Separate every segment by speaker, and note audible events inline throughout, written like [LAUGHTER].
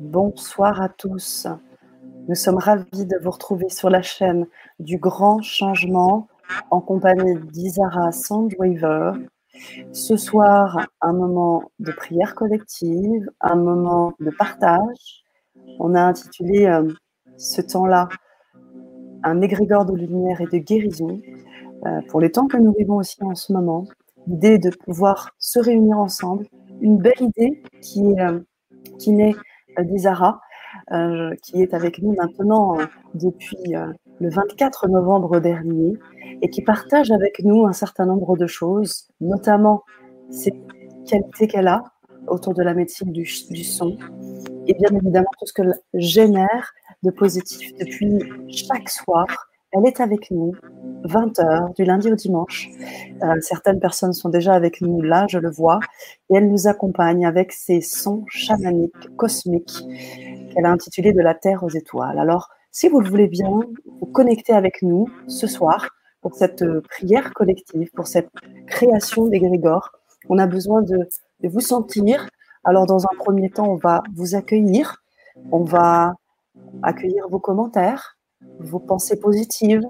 Speaker 1: Bonsoir à tous. Nous sommes ravis de vous retrouver sur la chaîne du Grand Changement en compagnie d'Isara Sandwaver. Ce soir, un moment de prière collective, un moment de partage. On a intitulé euh, ce temps-là un égrégore de lumière et de guérison euh, pour les temps que nous vivons aussi en ce moment. L'idée de pouvoir se réunir ensemble, une belle idée qui, euh, qui naît d'Isara, euh, qui est avec nous maintenant euh, depuis euh, le 24 novembre dernier et qui partage avec nous un certain nombre de choses, notamment ses qualités qu'elle a autour de la médecine du, du, son et bien évidemment tout ce qu'elle génère de positif depuis chaque soir. Elle est avec nous 20h du lundi au dimanche. Euh, certaines personnes sont déjà avec nous là, je le vois, et elle nous accompagne avec ses sons chamaniques, cosmiques qu'elle a intitulé De la Terre aux étoiles. Alors, si vous le voulez bien, vous connectez avec nous ce soir pour cette euh, prière collective, pour cette création des Grégores. On a besoin de vous sentir. Alors, dans un premier temps, on va vous accueillir. On va accueillir vos commentaires, vos pensées positives,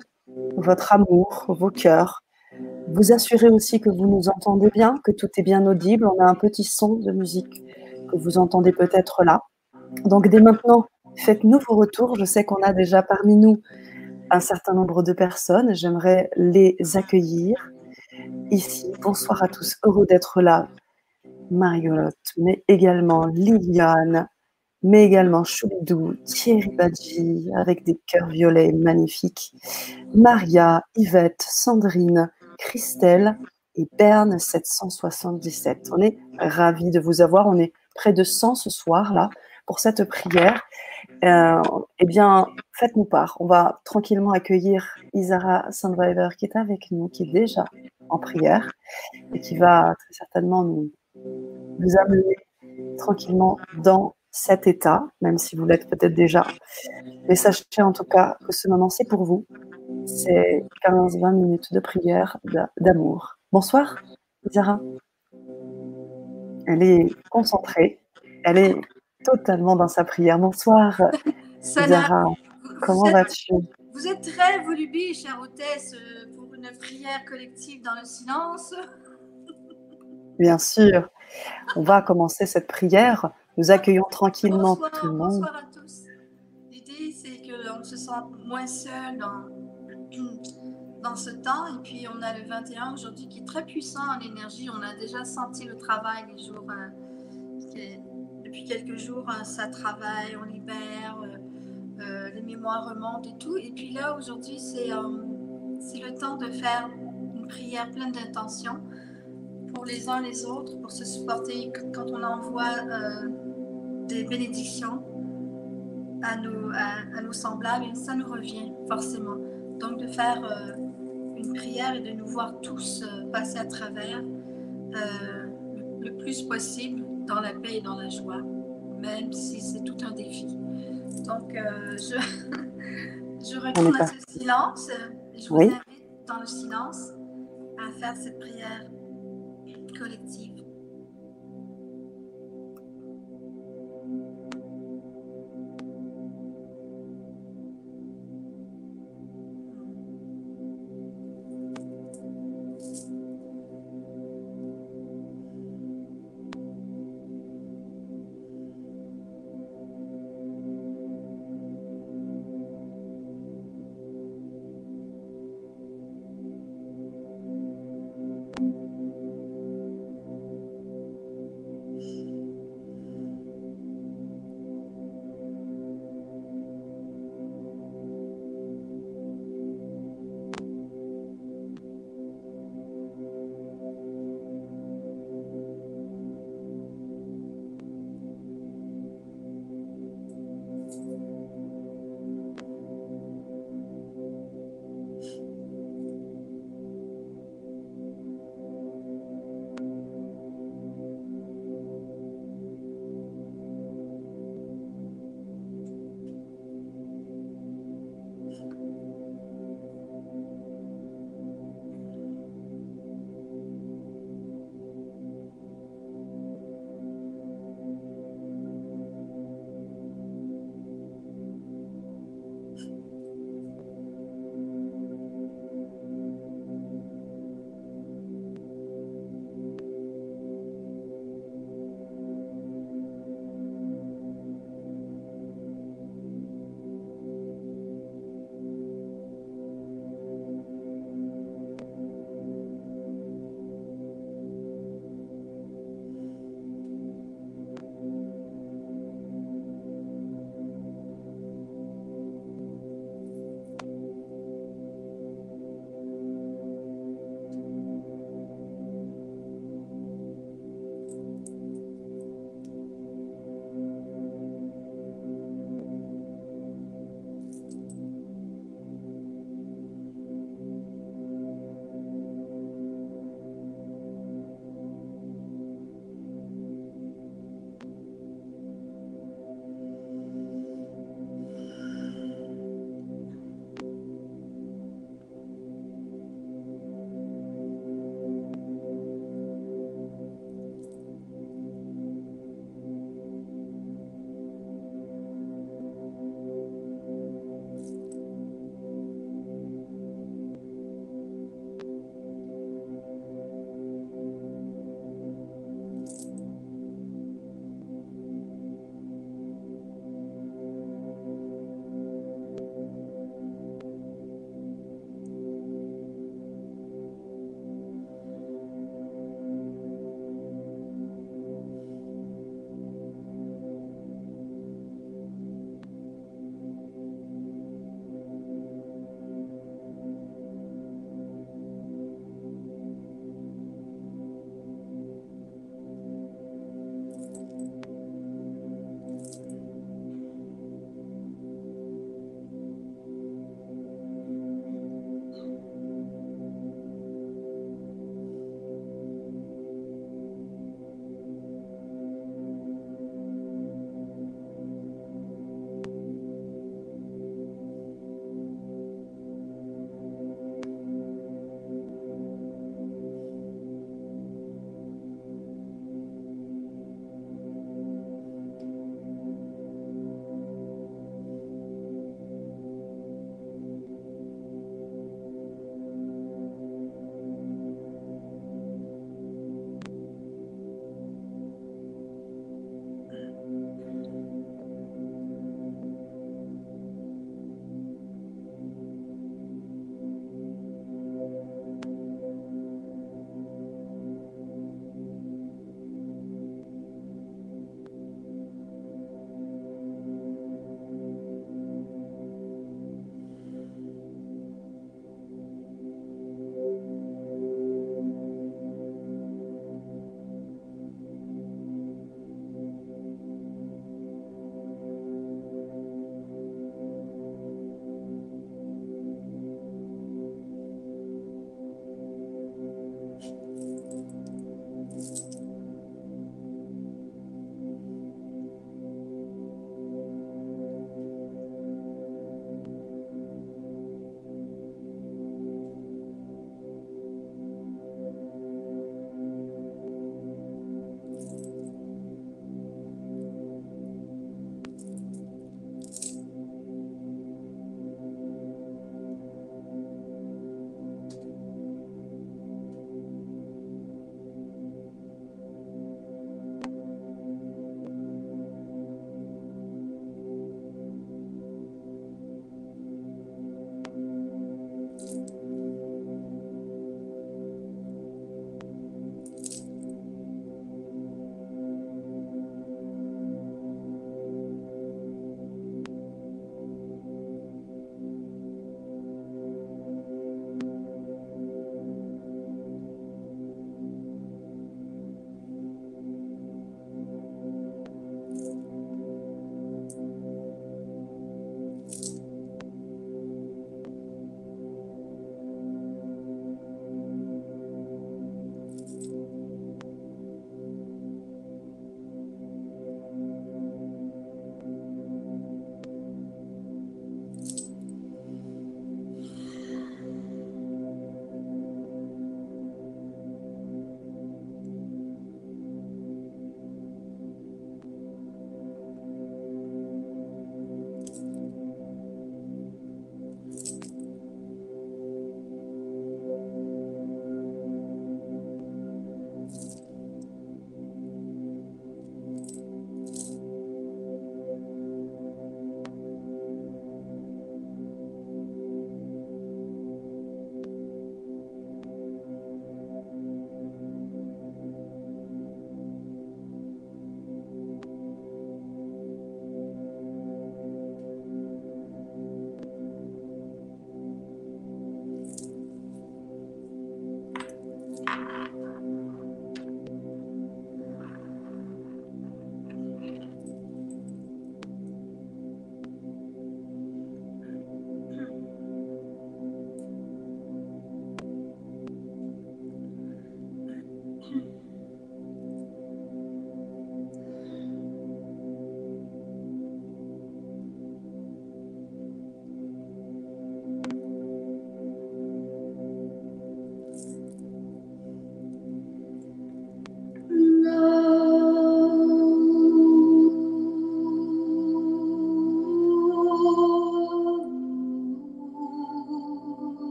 Speaker 1: votre amour, vos cœurs. Vous assurez aussi que vous nous entendez bien, que tout est bien audible. On a un petit son de musique que vous entendez peut-être là. Donc dès maintenant, faites-nous vos retours. Je sais qu'on a déjà parmi nous un certain nombre de personnes. J'aimerais les accueillir ici. Bonsoir à tous, heureux d'être là. Mariotte, mais également Liliane, mais également Choubidou, Thierry Badji, avec des cœurs violets magnifiques, Maria, Yvette, Sandrine, Christelle et Berne 777. On est ravis de vous avoir. On est près de 100 ce soir là pour cette prière, euh, eh bien, faites-nous part. On va tranquillement accueillir Isara Sandwiver qui est avec nous, qui est déjà en prière et qui va très certainement nous, nous amener tranquillement dans cet état, même si vous l'êtes peut-être déjà. Mais sachez en tout cas que ce moment, c'est pour vous. C'est 15-20 minutes de prière, d'amour. Bonsoir, Isara. Elle est concentrée. Elle est totalement dans sa prière. Bonsoir, [LAUGHS] Zara. Comment vas-tu?
Speaker 2: Vous êtes très volubile, chère hôtesse, pour une prière collective dans le silence.
Speaker 1: Bien sûr. On va commencer cette prière. Nous accueillons tranquillement
Speaker 2: bonsoir,
Speaker 1: tout le monde.
Speaker 2: Bonsoir à tous. L'idée, c'est qu'on se sent moins seul dans, dans ce temps. Et puis, on a le 21 aujourd'hui qui est très puissant en énergie. On a déjà senti le travail les jours. Euh, depuis quelques jours, hein, ça travaille, on libère, euh, euh, les mémoires remontent et tout. Et puis là, aujourd'hui, c'est euh, le temps de faire une prière pleine d'intention pour les uns les autres, pour se supporter quand on envoie euh, des bénédictions à nos, à, à nos semblables, et ça nous revient forcément. Donc de faire euh, une prière et de nous voir tous euh, passer à travers le, le plus possible dans la paix et dans la joie, même si c'est tout un défi. Donc, euh, je, [LAUGHS] je retourne à ce silence. Je vous
Speaker 1: Oui.
Speaker 2: invite dans le silence à faire cette prière collective.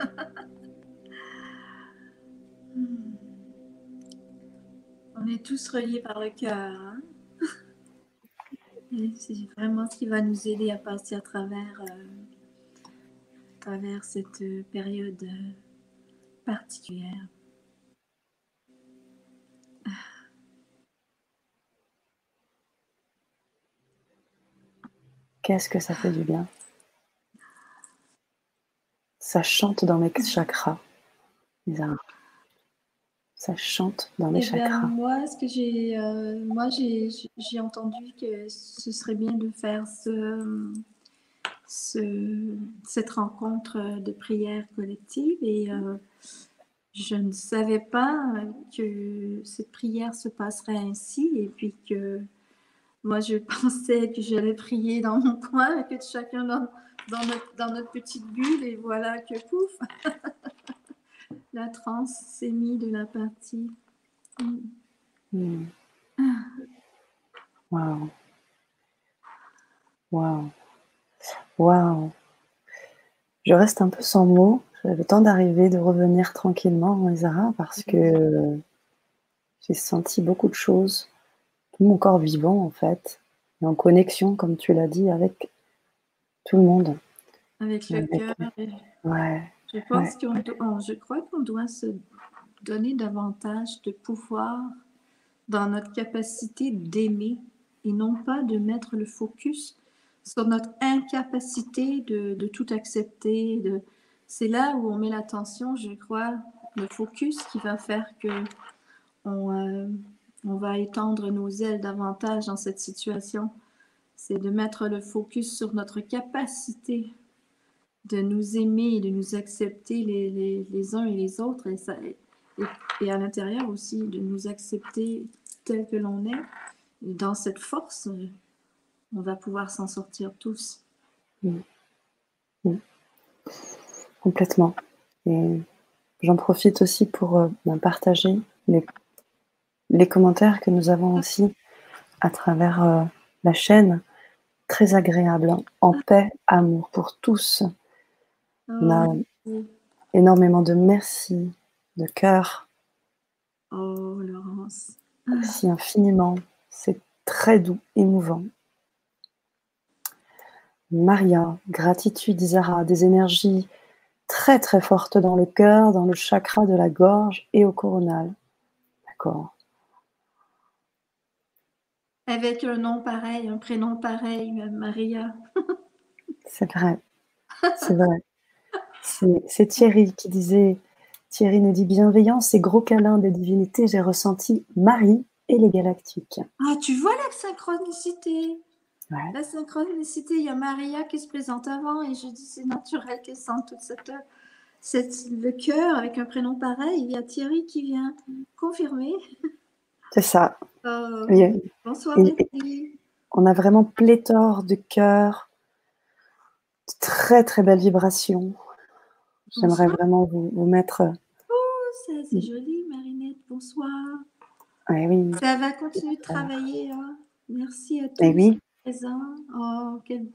Speaker 2: [LAUGHS] On est tous reliés par le cœur. hein. C'est vraiment ce qui va nous aider à passer à travers, euh, cette euh, période euh, particulière.
Speaker 1: Qu'est-ce que ça fait du bien Ça chante dans mes chakras. Ça chante dans mes eh chakras.
Speaker 2: moi, ce que j'ai, euh, moi j'ai, entendu que ce serait bien de faire ce, ce cette rencontre de prière collective et euh, je ne savais pas que cette prière se passerait ainsi et puis que moi je [LAUGHS] pensais que j'allais prier dans mon coin et que chacun dans, dans, notre, dans notre petite bulle et voilà que pouf [LAUGHS] la transe s'est mise de la partie.
Speaker 1: Mm. Wow. Wow. Wow. Je reste un peu sans mots. J'ai le temps d'arriver, de revenir tranquillement, Zara, parce que j'ai senti beaucoup de choses, mon corps vivant en fait, et en connexion, comme tu l'as dit, avec tout le monde.
Speaker 2: Avec le cœur.
Speaker 1: Ouais.
Speaker 2: Je, pense qu'on je crois qu'on doit se donner davantage de pouvoir dans notre capacité d'aimer et non pas de mettre le focus sur notre incapacité de, de tout accepter. De... C'est là où on met l'attention, je crois, le focus qui va faire que on, euh, on va étendre nos ailes davantage dans cette situation. C'est de mettre le focus sur notre capacité de nous aimer et de nous accepter les, uns et les autres, et, ça, et, à l'intérieur aussi, de nous accepter tel que l'on est. Et dans cette force, on va pouvoir s'en sortir tous.
Speaker 1: Complètement. Et j'en profite aussi pour euh, partager les, les, commentaires que nous avons aussi à travers euh, la chaîne. Très agréable, hein. en paix, amour pour tous. On a oh, énormément de merci, de cœur.
Speaker 2: Oh, Laurence.
Speaker 1: Merci infiniment. C'est très doux, émouvant. Maria, gratitude, Isara, des énergies très très fortes dans le cœur, dans le chakra de la gorge et au coronal. D'accord.
Speaker 2: Avec un nom pareil, un prénom pareil, Maria. [LAUGHS]
Speaker 1: C'est vrai. C'est vrai. C'est Thierry qui disait, Thierry nous dit bienveillance et gros câlin des divinités, j'ai ressenti Marie et les galactiques.
Speaker 2: Ah, tu vois la synchronicité? La synchronicité, il y a Maria qui se présente avant et je dis c'est naturel qu'elle sente toute cette, cette, le cœur avec un prénom pareil. Il y a Thierry qui vient confirmer.
Speaker 1: C'est ça.
Speaker 2: Bonsoir,
Speaker 1: On a vraiment pléthore de cœurs, de très très belles vibrations. J'aimerais vraiment vous, mettre.
Speaker 2: Oh, c'est joli, Marinette. Bonsoir.
Speaker 1: Oui, oui.
Speaker 2: Ça va continuer de travailler. Hein. Merci à tous
Speaker 1: les oui.
Speaker 2: présents. Oh, quel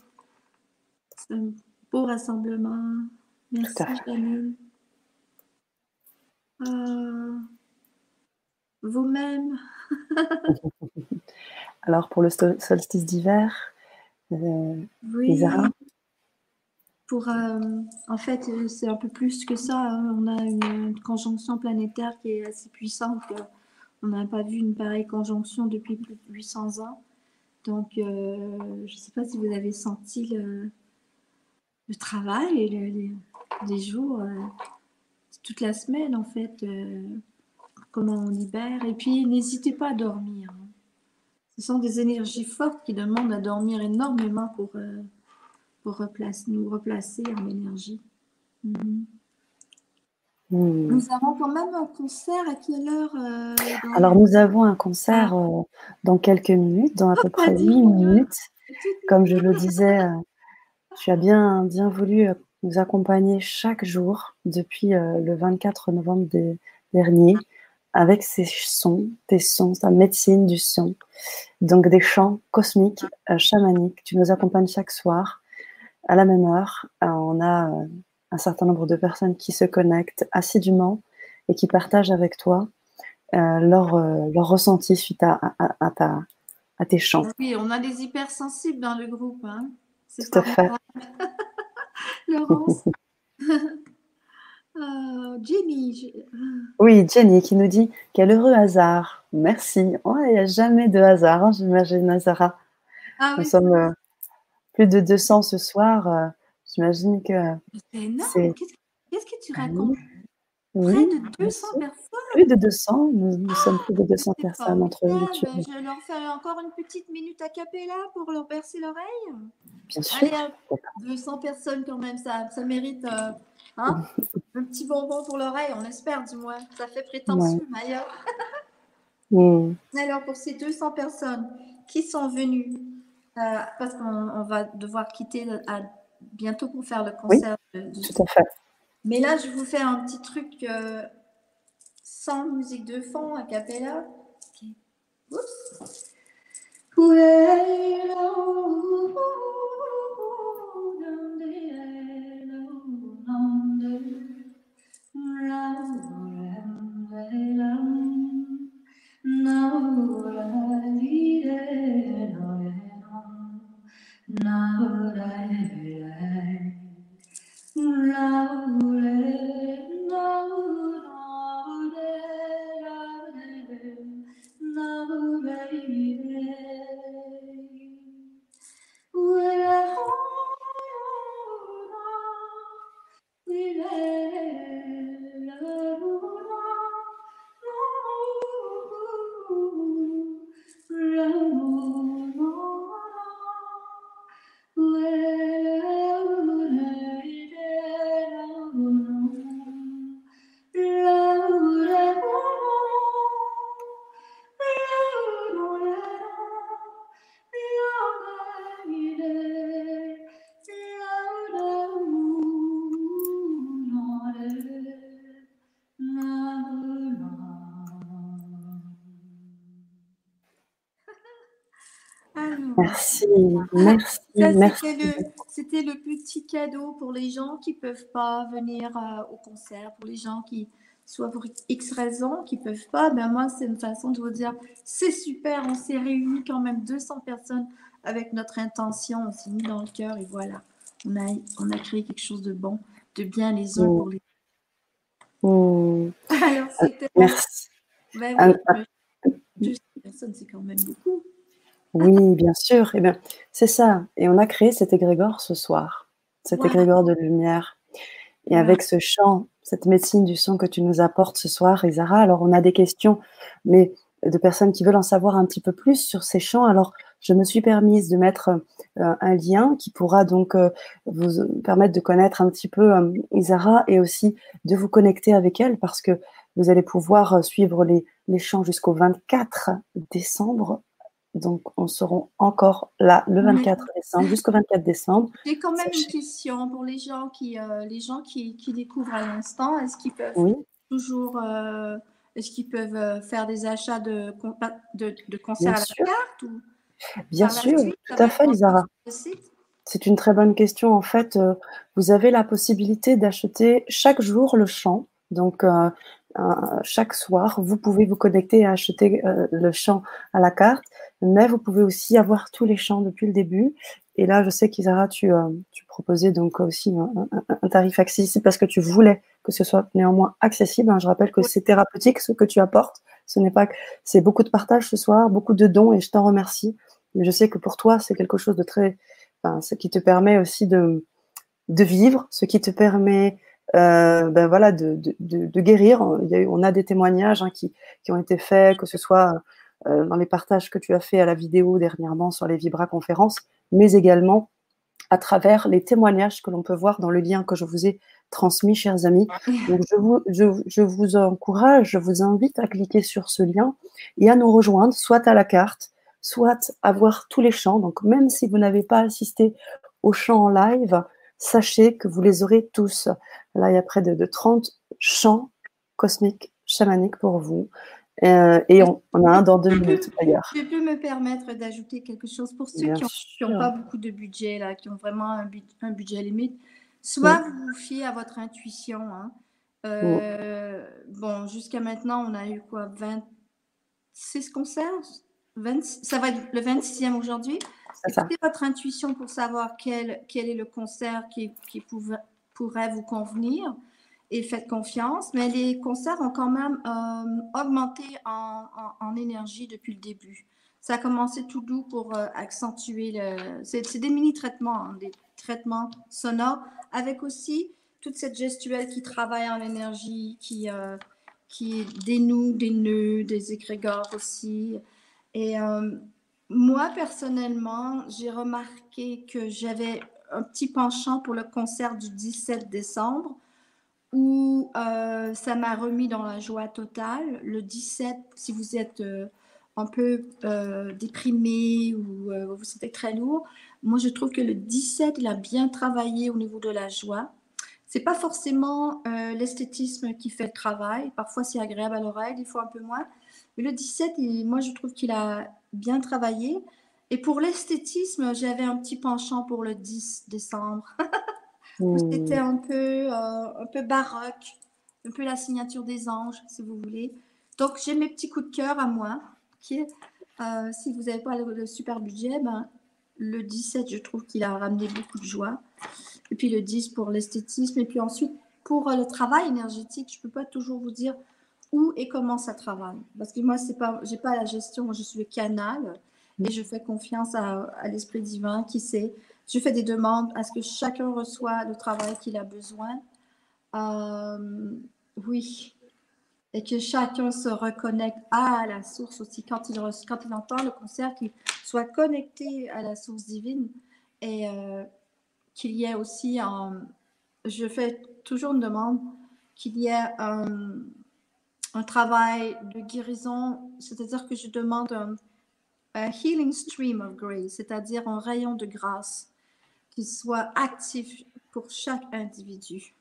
Speaker 2: un beau rassemblement. Merci, Janine. Euh, vous-même. [LAUGHS]
Speaker 1: Alors, pour le solstice d'hiver, euh,
Speaker 2: oui pour, euh, en fait, euh, c'est un peu plus que ça. Hein. On a une, conjonction planétaire qui est assez puissante. On n'a pas vu une pareille conjonction depuis plus de 800 ans. Donc, euh, je ne sais pas si vous avez senti le, le travail et les jours, toute la semaine en fait, comment on libère. Et puis, n'hésitez pas à dormir. Hein. Ce sont des énergies fortes qui demandent à dormir énormément pour pour nous replacer en énergie. Mhm. Hmm. Nous avons quand même un concert à quelle heure euh,
Speaker 1: Alors, nous avons un concert euh, dans quelques minutes, dans à peu près 8 minutes. Comme je le disais, euh, tu as bien, bien voulu nous accompagner chaque jour depuis le 24 novembre dernier avec ces sons, tes sons, ta médecine du son, donc des chants cosmiques, chamaniques. Tu nous accompagnes chaque soir à la même heure. Euh, on a euh, un certain nombre de personnes qui se connectent assidûment et qui partagent avec toi euh, leur, leur, ressenti suite à, à, ta, à, tes chants.
Speaker 2: Oui, on a des hypersensibles dans le groupe. Hein.
Speaker 1: Tout à fait. [LAUGHS]
Speaker 2: Laurence. [LAUGHS] Jenny.
Speaker 1: Oui, Jenny qui nous dit quel heureux hasard. Merci. il n'y a jamais de hasard, hein, j'imagine, Nazara. Ah, Nous sommes plus de 200 ce soir. Euh, J'imagine que.
Speaker 2: C'est énorme. Qu'est-ce que tu
Speaker 1: Ah
Speaker 2: racontes
Speaker 1: Oui,
Speaker 2: Près de
Speaker 1: bien
Speaker 2: 200
Speaker 1: sûr.
Speaker 2: personnes.
Speaker 1: Plus de 200, nous, nous sommes plus de 200
Speaker 2: C'est
Speaker 1: personnes entre.
Speaker 2: Je leur faire encore une petite minute à capella pour leur percer l'oreille.
Speaker 1: Bien sûr.
Speaker 2: Allez, hop, 200 personnes quand même, ça, ça mérite euh, hein, [LAUGHS] un petit bonbon pour l'oreille, on espère du moins. Ça fait prétentieux, ailleurs.
Speaker 1: Hmm. [LAUGHS]
Speaker 2: Alors, pour ces 200 personnes qui sont venues, euh, parce qu'on on va devoir quitter à- bientôt pour faire le concert. de- de-
Speaker 1: Tout à fait.
Speaker 2: Mais là, je vous faire un petit truc euh, sans musique de fond, a cappella. Oups.
Speaker 1: Merci, merci,
Speaker 2: Ça,
Speaker 1: merci.
Speaker 2: c'était le, petit cadeau pour les gens qui ne peuvent pas venir euh, au concert, pour les gens qui, soit pour X raisons, qui ne peuvent pas. Ben moi, c'est une façon de vous dire, c'est super, on s'est réunis quand même 200 personnes avec notre intention, on s'est mis dans le cœur et voilà, on a, on a créé quelque chose de bon, de bien les uns pour les
Speaker 1: Hmm.
Speaker 2: autres. [LAUGHS] Alors, c'était...
Speaker 1: Merci.
Speaker 2: Ben
Speaker 1: Ah,
Speaker 2: oui, mais 200 personnes, c'est quand même beaucoup.
Speaker 1: Oui, bien sûr. Eh bien, c'est ça. Et on a créé cet égrégore ce soir, cet
Speaker 2: Wow.
Speaker 1: égrégore de lumière. Et
Speaker 2: Wow.
Speaker 1: avec ce chant, cette médecine du son que tu nous apportes ce soir, Isara, alors on a des questions, mais de personnes qui veulent en savoir un petit peu plus sur ces chants. Alors, je me suis permise de mettre euh, un lien qui pourra donc euh, vous permettre de connaître un petit peu euh, Isara et aussi de vous connecter avec elle parce que vous allez pouvoir euh, suivre les, les chants jusqu'au 24 décembre. Donc, on sera encore là le
Speaker 2: Ouais.
Speaker 1: 24 décembre, jusqu'au 24 décembre.
Speaker 2: J'ai quand même une question pour les gens qui, euh, les gens qui, qui découvrent à l'instant. Est-ce qu'ils peuvent
Speaker 1: Oui,
Speaker 2: toujours, euh, est-ce qu'ils peuvent euh, faire des achats de, de, de concerts
Speaker 1: Bien
Speaker 2: à
Speaker 1: sûr.
Speaker 2: la carte ou
Speaker 1: bien sûr,
Speaker 2: suite,
Speaker 1: tout à fait, Isara. C'est une très bonne question. En fait, euh, vous avez la possibilité d'acheter chaque jour le chant. Donc, chaque soir, vous pouvez vous connecter et acheter le chant à la carte. Mais vous pouvez aussi avoir tous les chants depuis le début. Et là, je sais qu'Isara, tu, euh, tu proposais donc aussi un, un- un tarif accessible parce que tu voulais que ce soit néanmoins accessible. hein. Je rappelle que c'est thérapeutique ce que tu apportes. Ce n'est pas, c'est beaucoup de partage ce soir, beaucoup de dons et je t'en remercie. Mais je sais que pour toi, c'est quelque chose de très, enfin, ce qui te permet aussi de, de vivre, ce qui te permet euh, ben voilà, de, de, guérir. Il y a eu- on a des témoignages hein, qui, qui ont été faits, que ce soit dans les partages que tu as fait à la vidéo dernièrement sur les Vibra conférences, mais également à travers les témoignages que l'on peut voir dans le lien que je vous ai transmis, chers amis. Donc, je vous, je, je vous encourage, je vous invite à cliquer sur ce lien et à nous rejoindre, soit à la carte, soit à voir tous les chants. Donc, même si vous n'avez pas assisté aux chants en live, sachez que vous les aurez tous. Là, il y a près de, de 30 chants cosmiques, chamaniques pour vous. Euh, et on, on a un dans deux minutes d'ailleurs.
Speaker 2: Je peux me permettre d'ajouter quelque chose pour ceux
Speaker 1: Bien
Speaker 2: qui n'ont pas beaucoup de budget, là, qui ont vraiment un, bu- un budget limite. Soit vous vous fiez à votre intuition. hein. Euh, Bon, jusqu'à maintenant, on a eu quoi 26 concerts? 26 Ça va être le 26e aujourd'hui. Écoutez votre intuition pour savoir quel, quel est le concert qui, qui pouva- pourrait vous convenir et faites confiance. Mais les concerts ont quand même euh, augmenté en, énergie depuis le début. Ça a commencé tout doux pour euh, accentuer le. C'est des mini-traitements, hein, des, traitement sonore, avec aussi toute cette gestuelle qui travaille en énergie, qui, euh, qui dénoue des nœuds, des égrégores aussi. Et euh, moi, personnellement, j'ai remarqué que j'avais un petit penchant pour le concert du 17 décembre où euh, ça m'a remis dans la joie totale. Le 17, si vous êtes euh, un peu euh, déprimé ou vous sentez très lourd, moi je trouve que le 17, il a bien travaillé au niveau de la joie. C'est pas forcément l'esthétisme qui fait le travail. Parfois c'est agréable à l'oreille, des fois un peu moins. Mais le 17, moi je trouve qu'il a bien travaillé. Et pour l'esthétisme, j'avais un petit penchant pour le 10 décembre. [LAUGHS] C'était un peu, euh, un peu baroque, un peu la signature des anges, si vous voulez. Donc, j'ai mes petits coups de cœur à moi. Qui euh, si vous n'avez pas le, super budget, ben, le 17, je trouve qu'il a ramené beaucoup de joie. Et puis le 10 pour l'esthétisme. Et puis ensuite, pour euh, le travail énergétique, je ne peux pas toujours vous dire où et comment ça travaille. Parce que moi, je n'ai pas la gestion, je suis le canal et je fais confiance à, à l'Esprit divin qui sait je fais des demandes à ce que chacun reçoive le travail qu'il a besoin. Euh, oui. Et que chacun se reconnecte à la source aussi. Quand il, entend le concert, qu'il soit connecté à la source divine et euh, qu'il y ait aussi. Je fais toujours une demande qu'il y ait un, travail de guérison, c'est-à-dire que je demande un healing stream of grace, c'est-à-dire un rayon de grâce qui soit actif pour chaque individu.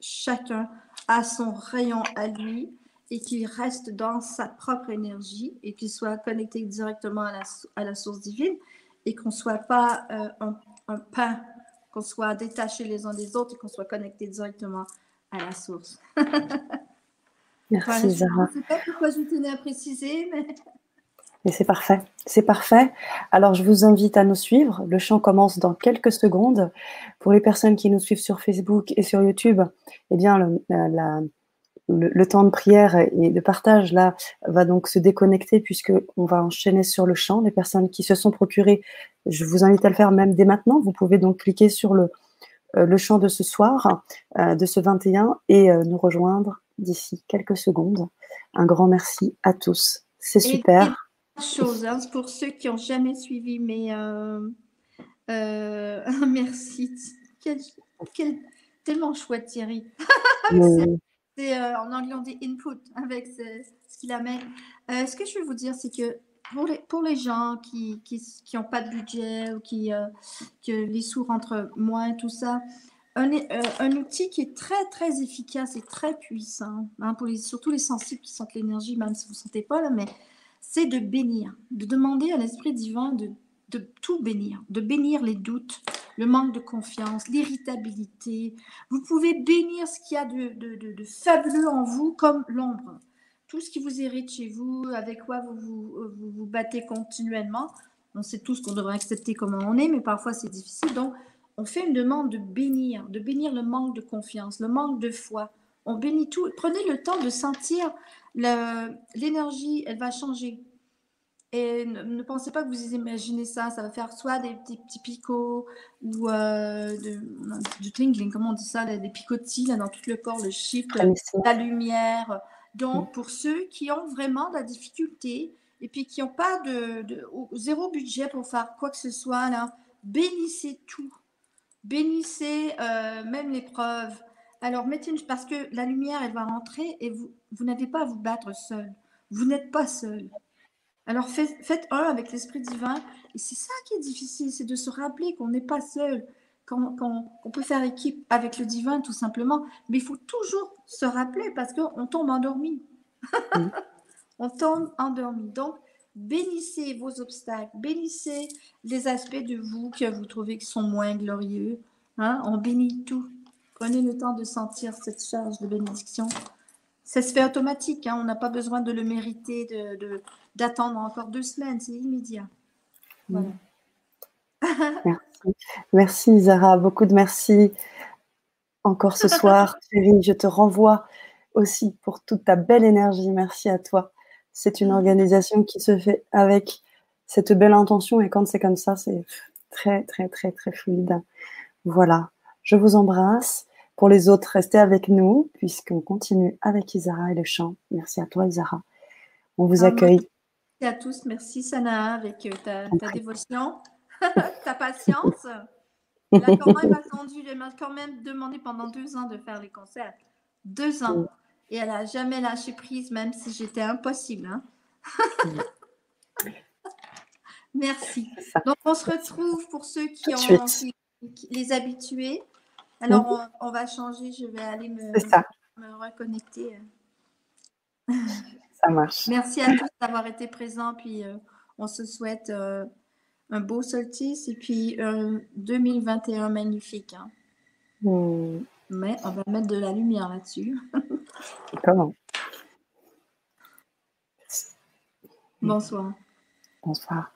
Speaker 2: Chacun a son rayon à lui et qu'il reste dans sa propre énergie et qu'il soit connecté directement à la, à la source divine et qu'on ne soit pas euh, un, un, pain, qu'on soit détaché les uns des autres et qu'on soit connecté directement à la source. [LAUGHS]
Speaker 1: Merci Zara.
Speaker 2: Je ne sais pas pourquoi je tenais à préciser, mais [LAUGHS]
Speaker 1: mais c'est parfait, c'est parfait. Alors je vous invite à nous suivre. Le chant commence dans quelques secondes. Pour les personnes qui nous suivent sur Facebook et sur YouTube, eh bien le, le, temps de prière et de partage là va donc se déconnecter puisque on va enchaîner sur le chant. Les personnes qui se sont procurées, je vous invite à le faire même dès maintenant. Vous pouvez donc cliquer sur le, euh, le chant de ce soir, euh, de ce 21, et euh, nous rejoindre d'ici quelques secondes. Un grand merci à tous. C'est super
Speaker 2: chose hein, pour ceux qui n'ont jamais suivi mes. Euh, euh, [LAUGHS] merci. Quel, tellement chouette, Thierry. [LAUGHS] euh, en anglais on dit input avec ce, qu'il amène. ce que je veux vous dire, c'est que pour les, pour les gens qui n'ont qui, qui pas de budget ou qui que les sous rentrent moins, tout ça, un, un, outil qui est très très efficace et très puissant, hein, pour les, surtout les sensibles qui sentent l'énergie, même si vous ne sentez pas là, mais c'est de bénir, de demander à l'Esprit divin de, tout bénir, de bénir les doutes, le manque de confiance, l'irritabilité. Vous pouvez bénir ce qu'il y a de, fabuleux en vous comme l'ombre. Tout ce qui vous hérite chez vous, avec quoi vous vous, vous, battez continuellement. On sait tous qu'on devrait accepter comment on est, mais parfois c'est difficile. Donc, on fait une demande de bénir, de bénir le manque de confiance, le manque de foi. On bénit tout. Prenez le temps de sentir l'énergie, elle va changer. Et ne, pensez pas que vous imaginez ça, ça va faire soit des petits, petits picots ou euh, du tingling, comment on dit ça, des picotis là, dans tout le corps, le shift, la lumière. Donc, pour ceux qui ont vraiment de la difficulté et puis qui n'ont pas de, zéro budget pour faire quoi que ce soit, là, bénissez tout. Bénissez euh, même l'épreuve. Alors, mettez une... parce que la lumière, elle va rentrer et vous, vous n'avez pas à vous battre seul. Vous n'êtes pas seul. Alors, faites, un avec l'Esprit divin. Et c'est ça qui est difficile, c'est de se rappeler qu'on n'est pas seul, qu'on peut faire équipe avec le divin, tout simplement. Mais il faut toujours se rappeler parce qu'on tombe endormi. [LAUGHS] on tombe endormi. Donc, bénissez vos obstacles, bénissez les aspects de vous que vous trouvez qui sont moins glorieux. Hein? On bénit tout. Prenez le temps de sentir cette charge de bénédiction. Ça se fait automatique, hein. on n'a pas besoin de le mériter, d'attendre de, encore deux semaines, c'est immédiat.
Speaker 1: Voilà. Merci. merci Zara, beaucoup de merci encore ce soir. [LAUGHS] Chérie, je te renvoie aussi pour toute ta belle énergie. Merci à toi. C'est une organisation qui se fait avec cette belle intention et quand c'est comme ça, c'est très, très, très, très fluide. Voilà, je vous embrasse. Pour les autres, restez avec nous puisqu'on continue avec Isara et le chant. Merci à toi, Isara. On vous
Speaker 2: Ah,
Speaker 1: accueille.
Speaker 2: Merci à tous. Merci, Sana, avec euh, ta, ta dévotion, [LAUGHS] ta patience. Elle a quand même attendu, elle m'a quand même demandé pendant deux ans de faire les concerts. Deux ans. Et elle n'a jamais lâché prise, même si j'étais impossible. hein. [LAUGHS] Merci. Donc, on se retrouve pour ceux qui ont les habitués. Alors, on, on va changer. Je vais aller me,
Speaker 1: C'est ça,
Speaker 2: me reconnecter.
Speaker 1: ça marche.
Speaker 2: Merci à tous d'avoir été présents. Puis, euh, on se souhaite euh, un beau solstice et puis un 2021 magnifique. hein.
Speaker 1: Hmm,
Speaker 2: Mais on va mettre de la lumière là-dessus.
Speaker 1: Comment?
Speaker 2: Bonsoir.
Speaker 1: Bonsoir.